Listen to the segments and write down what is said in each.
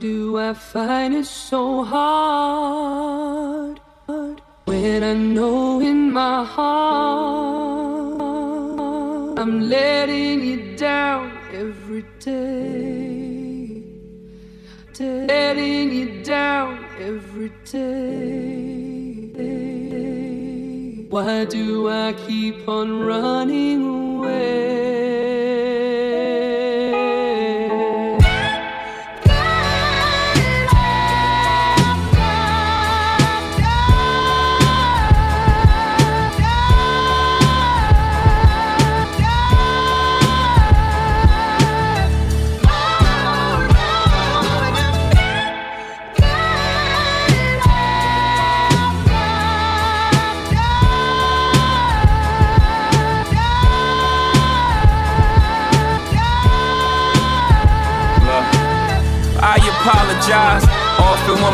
Do I find it so hard when I know in my heart I'm letting you down every day, letting you down every day? Why do I keep on running away?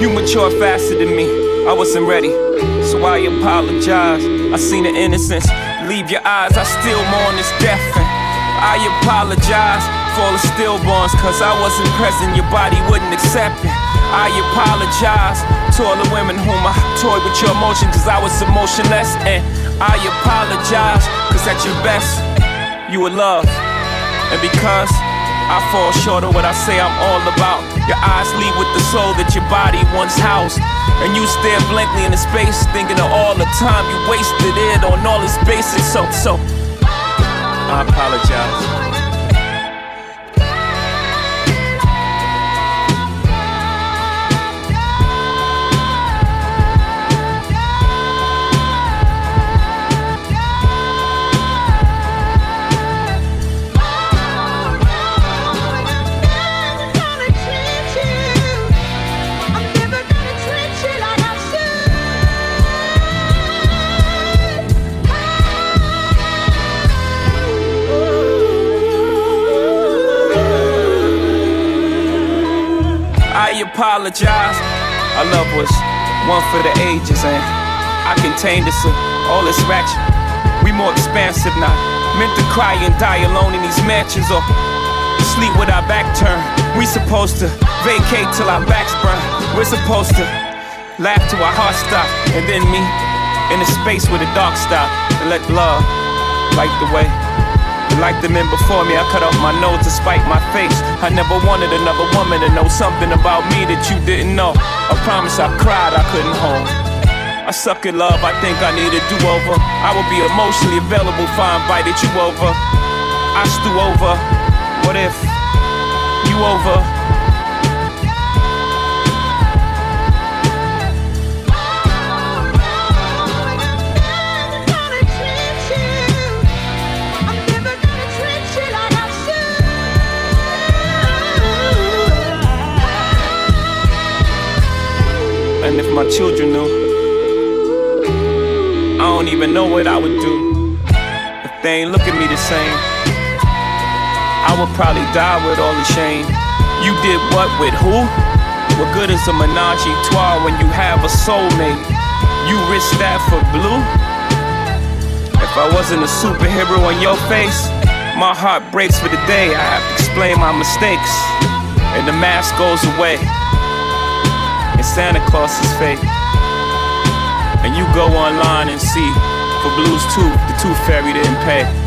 You matured faster than me. I wasn't ready, so I apologize. I seen the innocence leave your eyes. I still mourn this death. And I apologize for all the stillborns, cause I wasn't present. Your body wouldn't accept it. I apologize to all the women whom I toyed with your emotion, cause I was emotionless. And I apologize, cause at your best, you were love. And because I fall short of what I say I'm all about. Your eyes leave with the soul that your body once housed. And you stare blankly into space, thinking of all the time you wasted it on all this basic. So, so, I apologize. Apologize. Our love was one for the ages, and I contained this uh, all this ratchet. We more expansive now. Meant to cry and die alone in these mansions or sleep with our back turned. We supposed to vacate till our backs burn. We're supposed to laugh till our hearts stop, and then me in a space where the dark stop and let love light the way. Like the men before me, I cut off my nose to spite my face. I never wanted another woman to know something about me that you didn't know. I promise I cried, I couldn't hold. I suck at love, I think I need a do over. I will be emotionally available if I invited you over. I stew over. What if you over? And if my children knew, I don't even know what I would do if they ain't look at me the same. I would probably die with all the shame. You did what with who? What good is a menage a when you have a soulmate? You risk that for blue? If I wasn't a superhero on your face, my heart breaks for the day. I have to explain my mistakes, and the mask goes away and Santa Claus is fake. And you go online and see for Blue's Tooth, the Tooth Fairy didn't pay.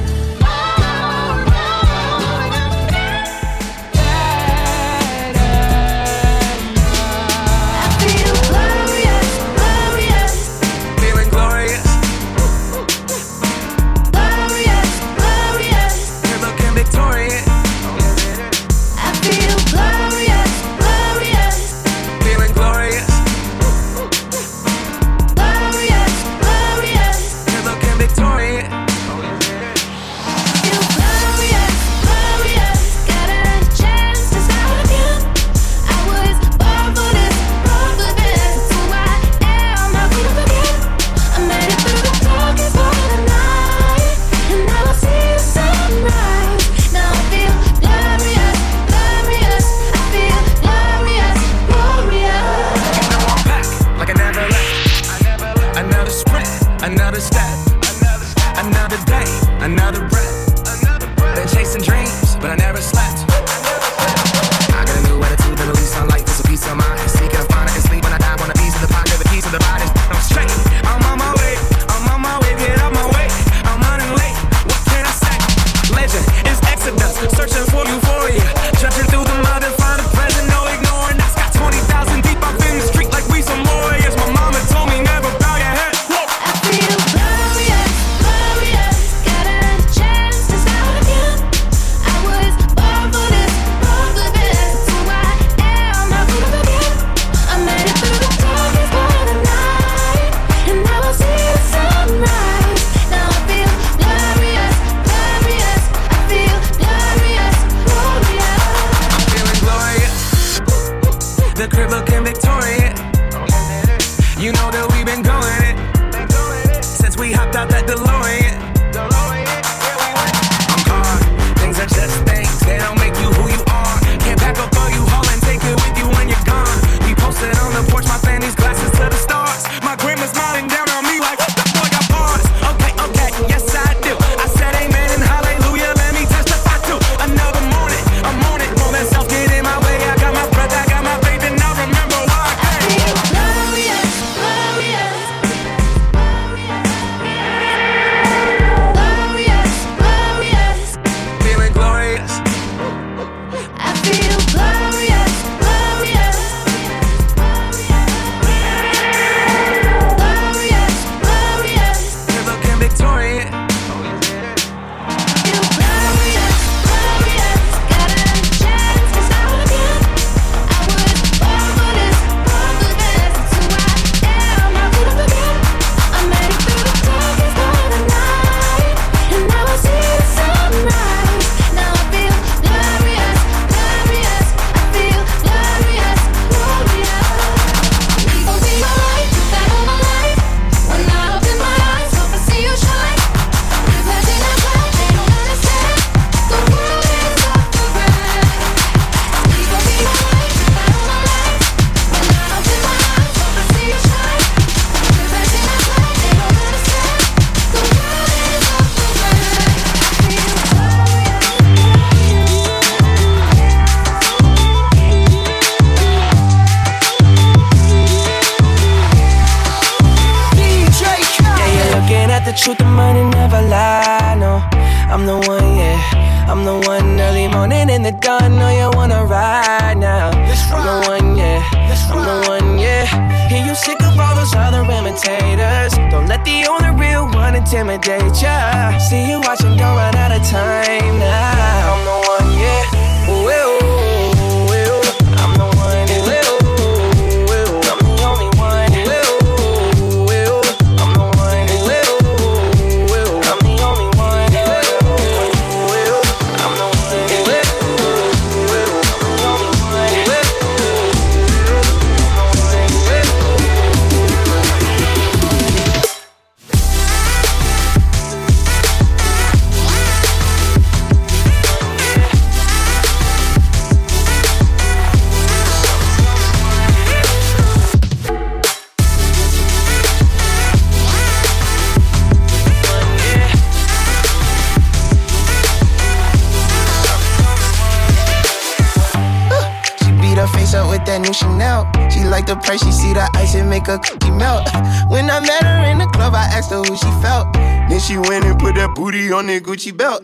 Gucci belt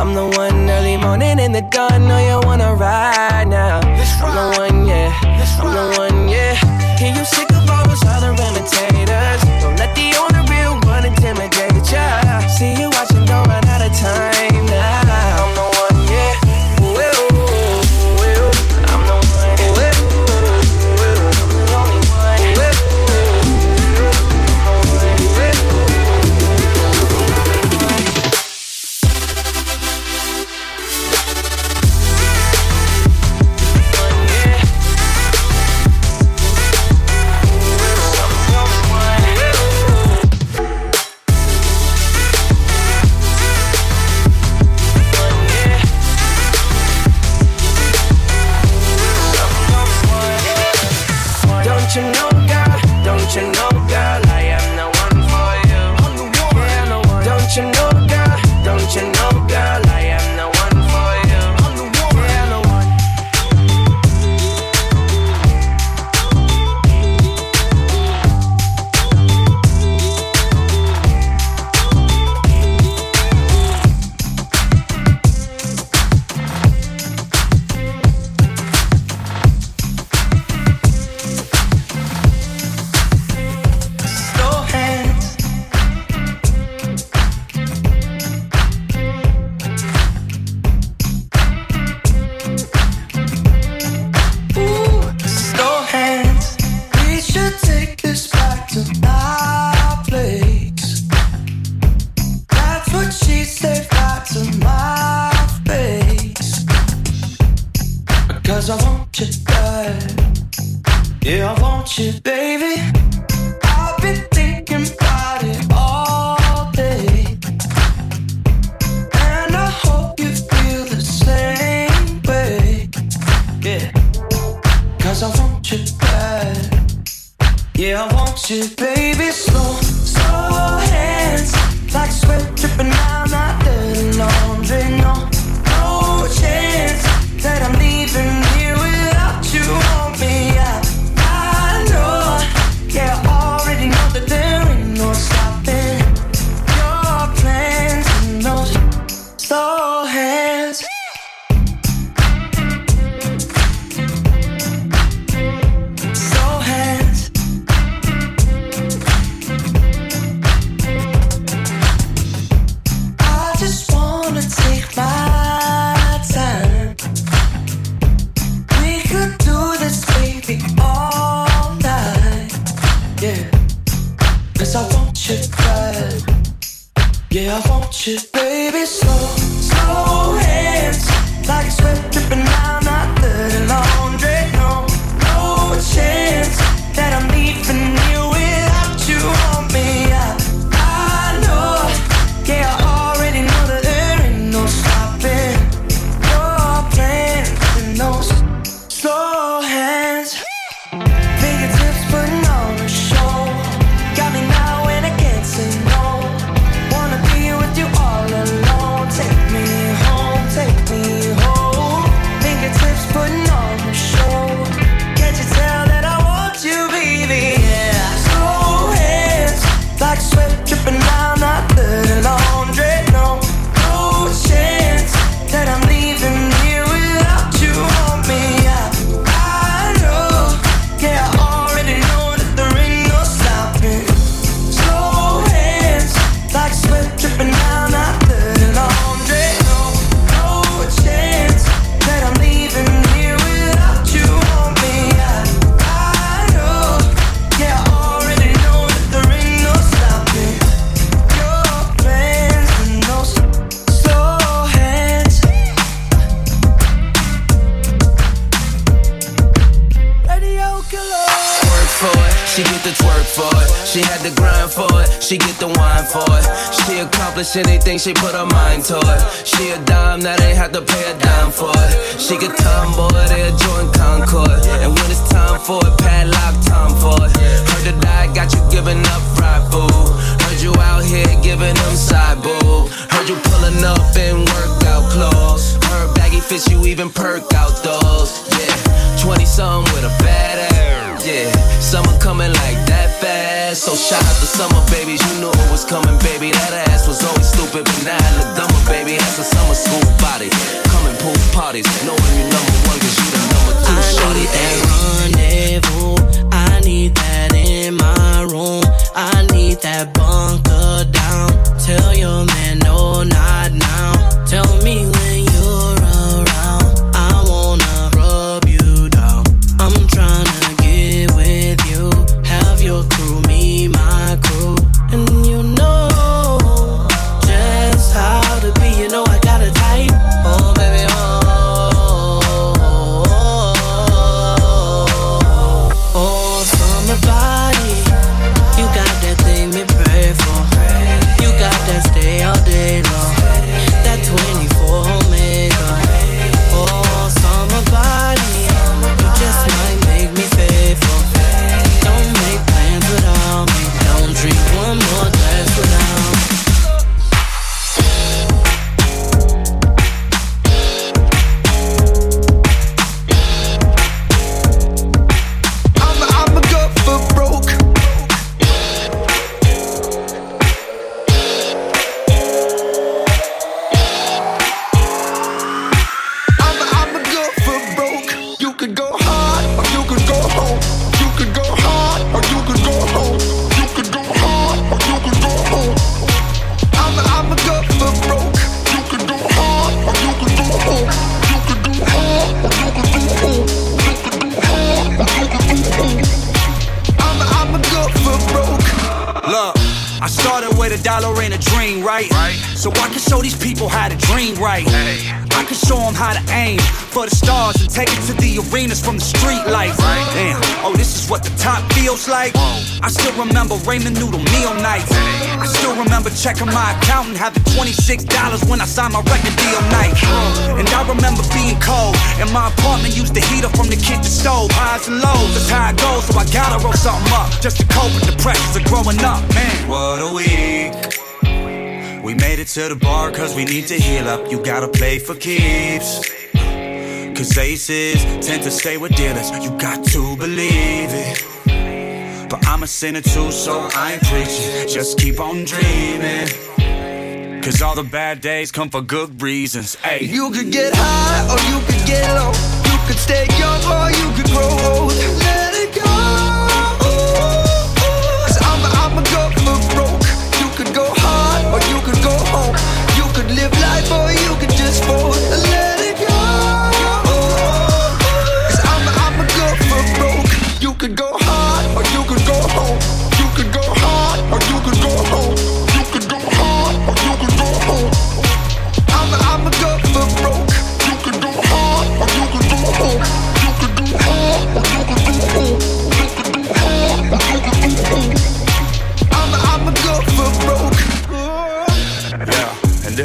I'm the one early morning in the dawn. Know you wanna ride now. I'm the one, yeah. I'm the one, yeah. Can you sick Just. she get the wine for it. She accomplish anything she put her mind to it. She a dime that ain't had to pay a dime for it. She could tomboy, they a Jordan Concord. And when it's time for it, padlock time for it. Heard the die got you giving up right, boo. Heard you out here giving them side boo. Heard you pulling up in workout clothes. Her baggy fits you even perk out those. Yeah, 20 somethin' with a bad ass. Yeah, summer coming like that fast ass so shy the summer babies. You knew it was coming, baby. That ass was always stupid, but now I look dumber, baby. That's a summer school body. Coming pool parties, knowing you number one, cause you the number two I shorty. Need that rendezvous. I need that in my room. I need that bunker down. Tell your man, no, not now. Tell me checking my account and having $26 when I signed my record deal night. And I remember being cold, and my apartment used the heater from the kitchen stove. Highs and lows, that's how it goes, so I gotta roll something up just to cope with the pressures of growing up, man. What a week. We made it to the bar cause we need to heal up. You gotta play for keeps. Cause aces tend to stay with dealers. You got to believe it. But I'm a sinner too, so I ain't preaching. Just keep on dreaming. Cause all the bad days come for good reasons. Hey, you could get high or you could get low. You could stay young or you could grow old. Let it go. Cause I'm, I'ma go for broke. You could go hard or you could go home. You could live life or you could just fold.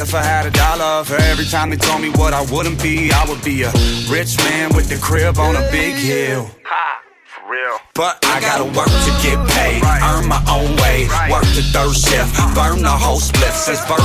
If I had a dollar for every time they told me what I wouldn't be, I would be a rich man with the crib on a big hill. But I gotta work to get paid, earn my own way, work the third shift, burn the whole split. Says burn.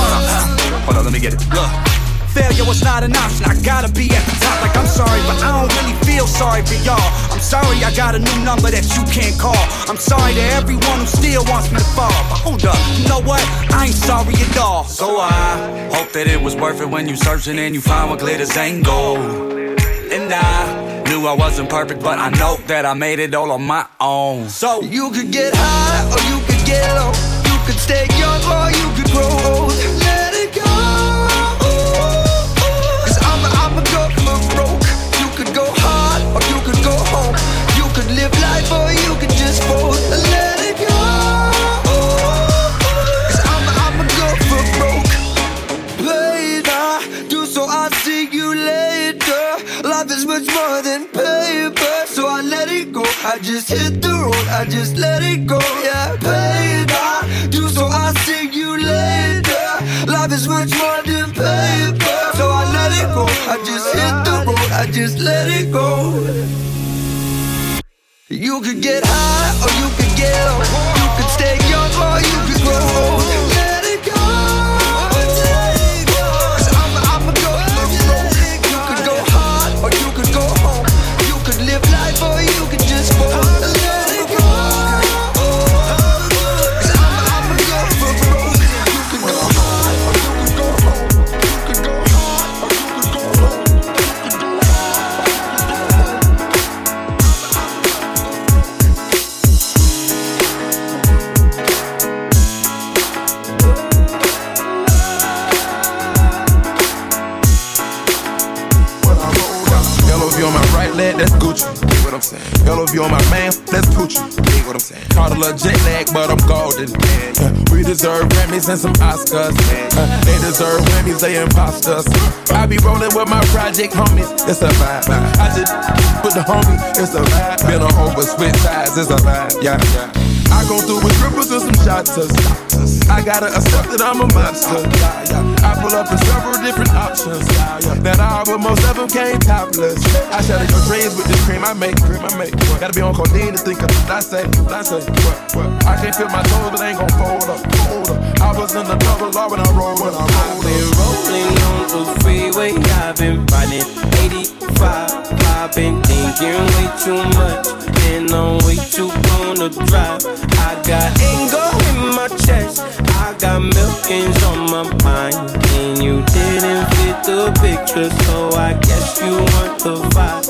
Hold on, let me get it. Look. Failure was not an option. I gotta be at the top. Like I'm sorry, but I don't really feel sorry for y'all. I'm sorry I got a new number that you can't call. I'm sorry to everyone who still wants me to fall. But hold up, you know what? I ain't sorry at all. So I hope that it was worth it when you searching and you find what glitters ain't gold. And I knew I wasn't perfect, but I know that I made it all on my own. So You could get high or you could get low. You could stay young or you could grow old. Just hit the road, I just let it go. Yeah, baby, do so I'll see you later. Life is much more than paper, so I let it go. I just hit the road, I just let it go. You could get high or you could get low. You could stay young or you could grow old. Grammys and some Oscars. Uh, they deserve Grammys, they imposters. I be rolling with my project homies. It's a vibe. I just with the homies. It's a vibe. Been on over switch sides. It's a vibe. Yeah, yeah. I go through with triples and some shots. I gotta accept that I'm a monster. I pull up in several different options. That I but most of them came topless. I shatter your dreams with this cream I make. Cream I make. Gotta be on codeine to think of what I say. What I say. What, what. I can't feel my toes, but I ain't gon' fold up. Fold up. I was in the double law when I rolled. When I rolled. been rolling on the freeway. I've been riding 85. I've been thinking way too much, and I'm way too gonna drive. I got anger in my chest. I got milkins on my mind, and you didn't fit the picture, so I guess you want the vibe.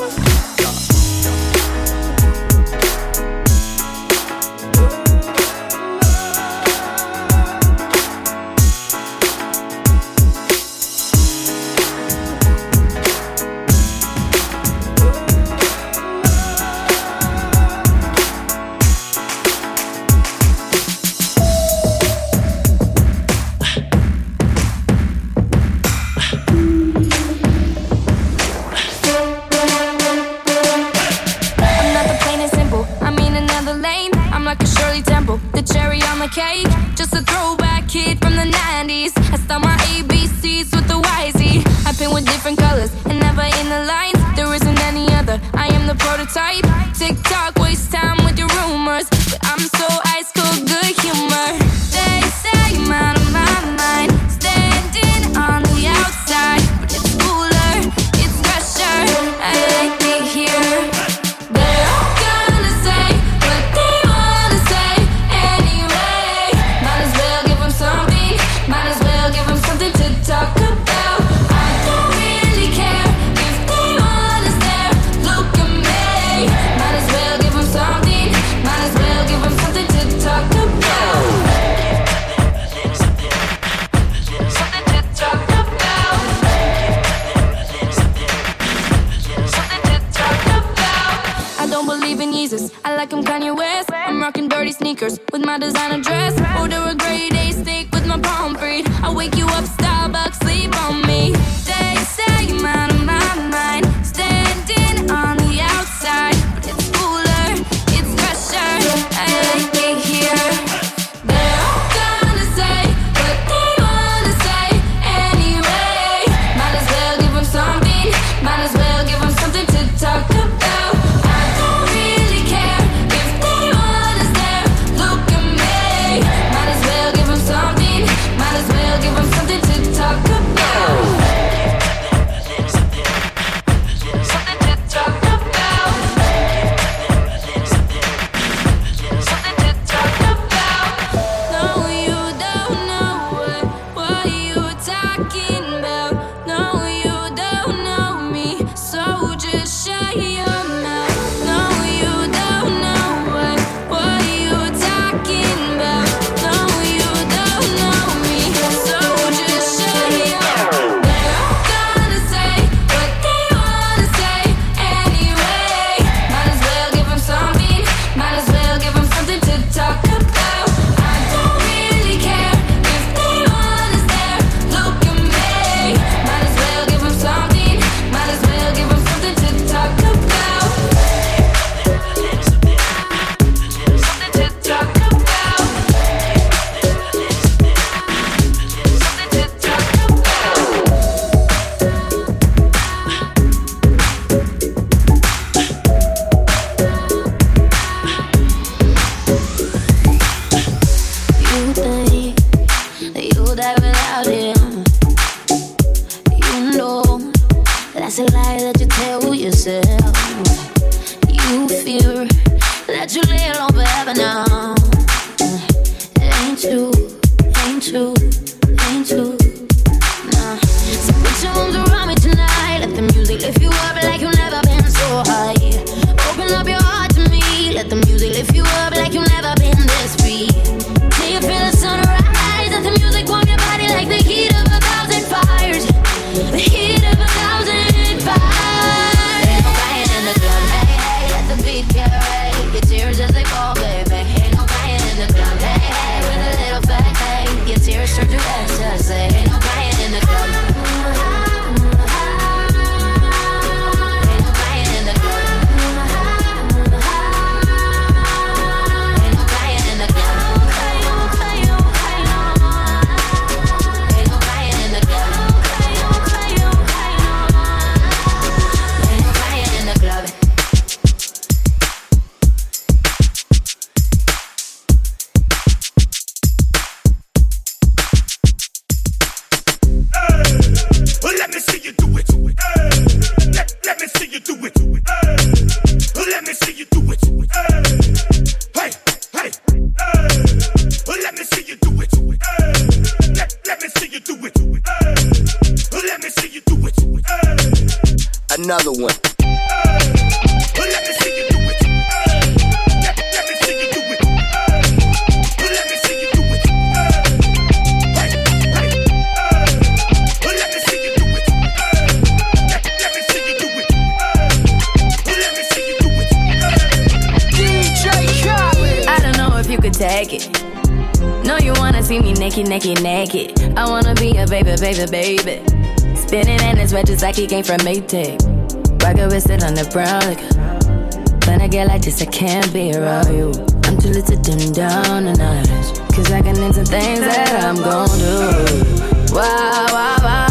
came from Maytag. Rocket with it on the brown. Like, when I get like this, I can't be around you. I'm too little to dim down the night. Cause I can into things that I'm gon' do. Wow, wow, wow.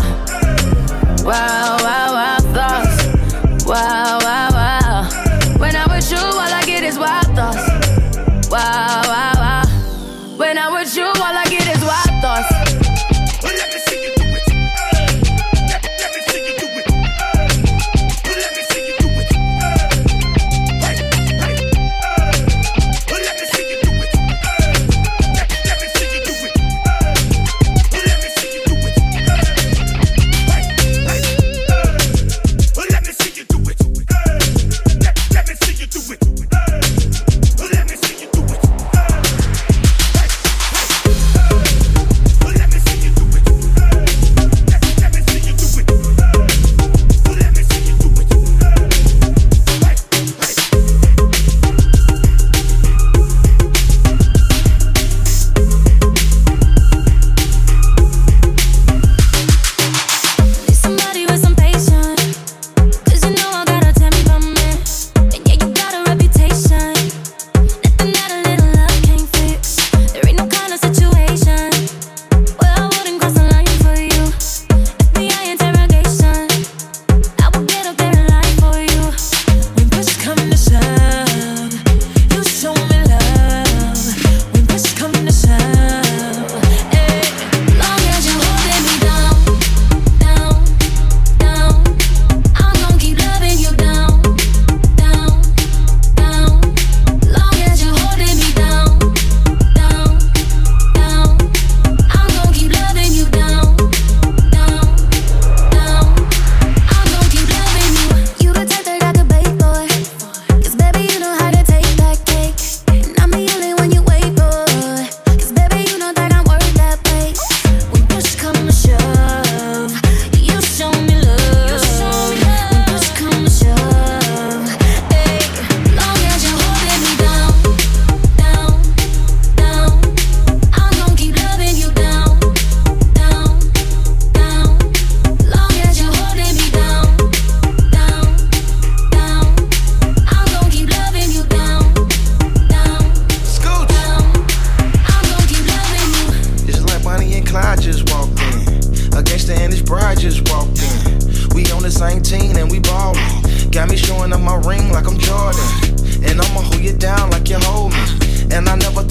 Wow,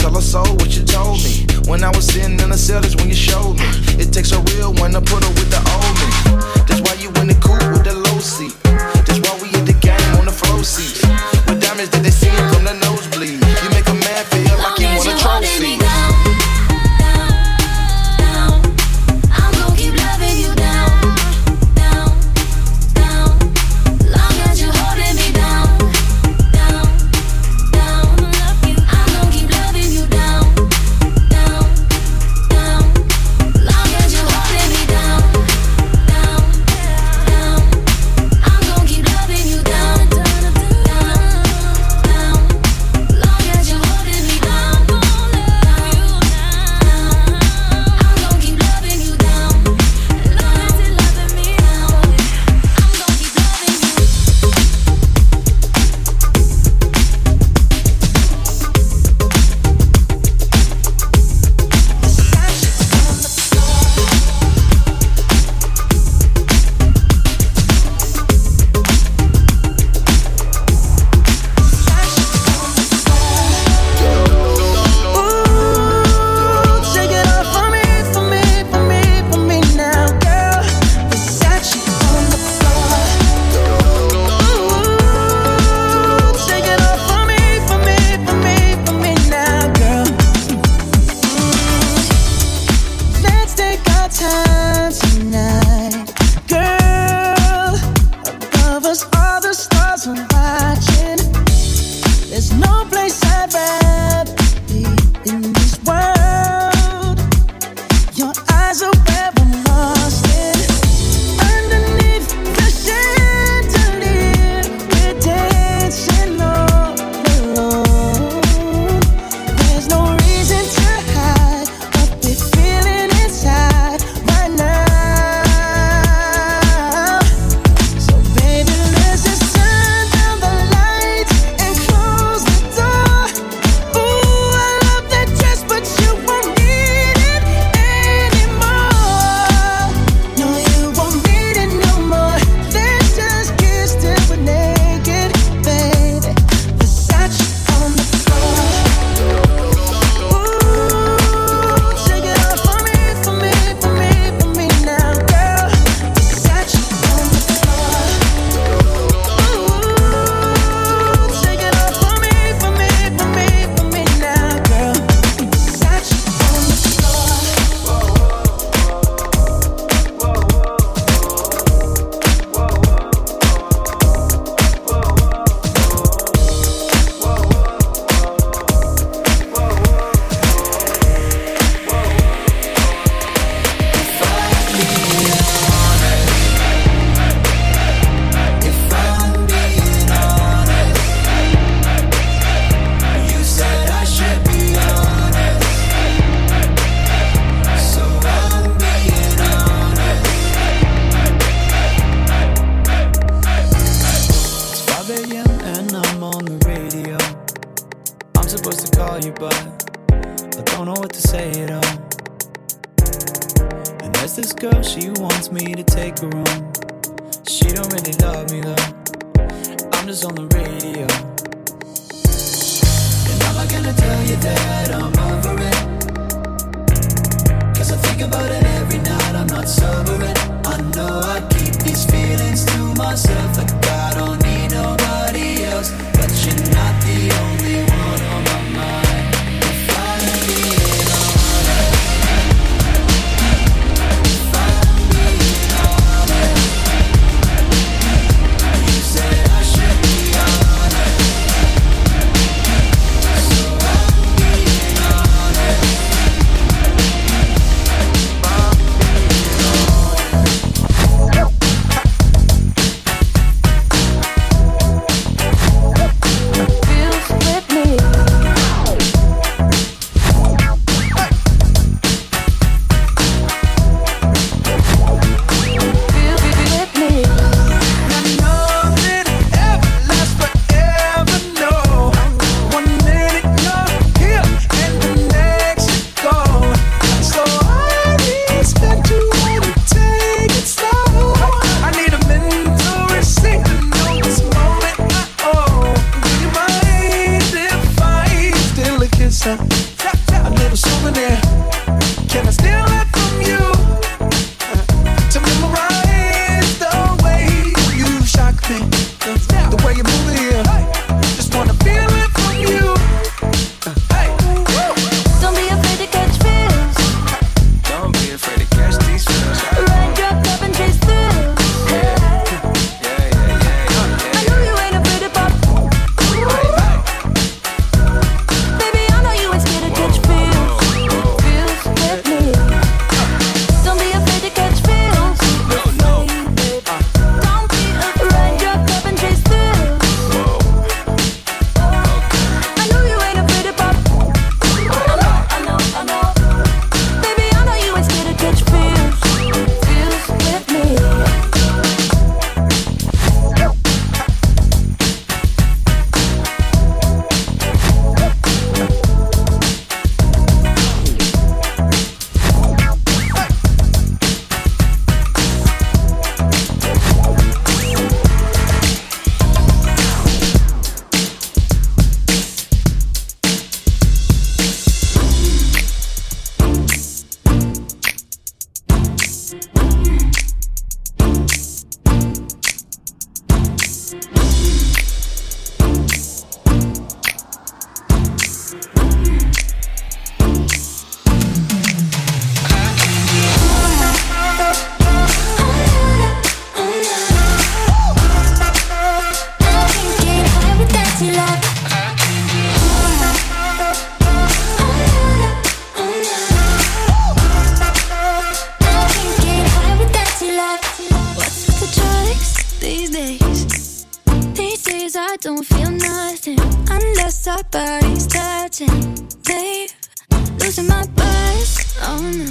Tell her soul what you told me. When I was sitting in the cell, that's when you showed me. It takes a real one to put her with the old me. That's why you in the coupe with the low seat. to my buzz. Oh no.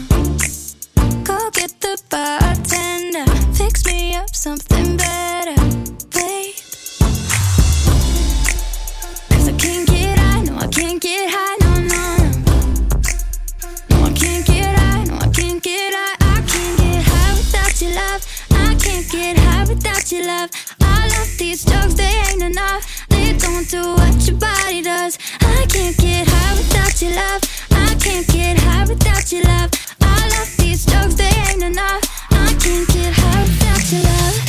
Go get the bartender. Fix me up something better, babe. Cause I can't get high, no, I can't get high, no, no, no. No, I can't get high, no, I can't get high. I can't get high without your love. I can't get high without your love. I love these drugs, they ain't enough. They don't do what your body does. I can't get high without your love can't get high without your love. I love these drugs, they ain't enough. I can't get high without your love.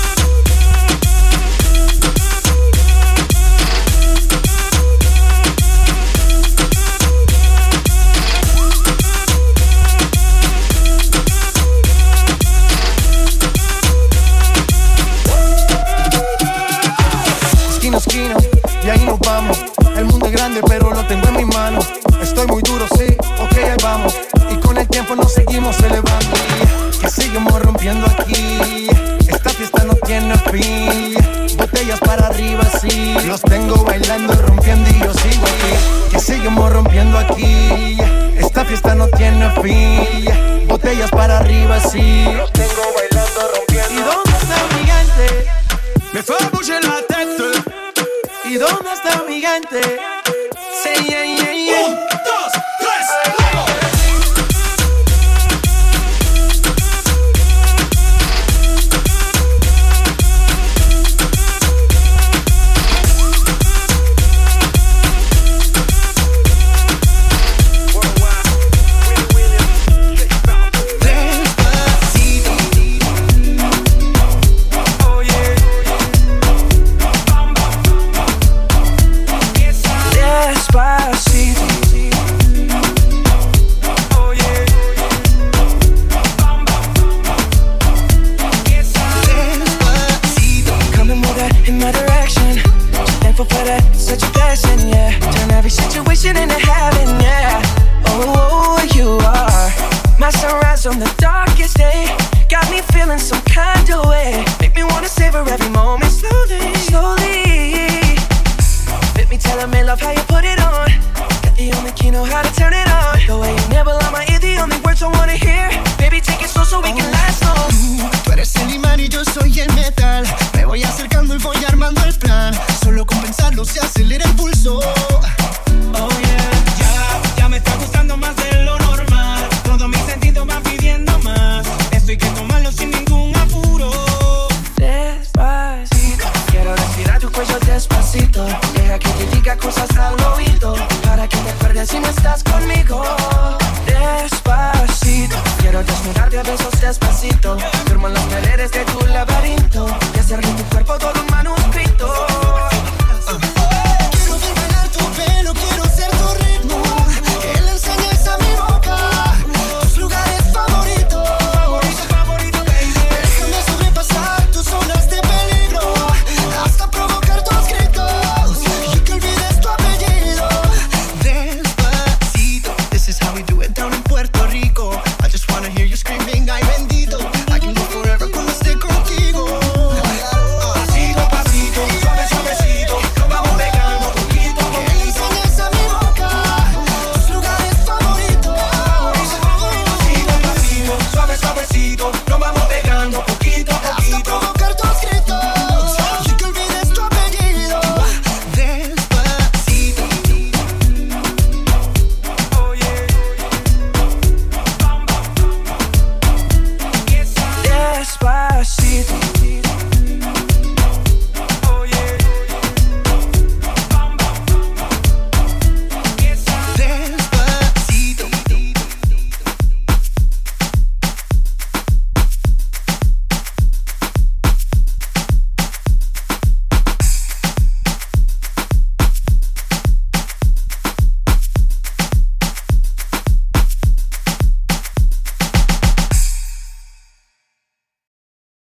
Estoy muy duro, sí, ok, vamos. Y con el tiempo nos seguimos elevando. Que seguimos rompiendo aquí. Esta fiesta no tiene fin. Botellas para arriba, sí. Los tengo bailando, rompiendo y yo sigo aquí. Que seguimos rompiendo aquí. Esta fiesta no tiene fin. Botellas para arriba, sí. Los tengo bailando, rompiendo. ¿Y dónde está mi gente? Me fue a la tête. ¿Y dónde está mi gente?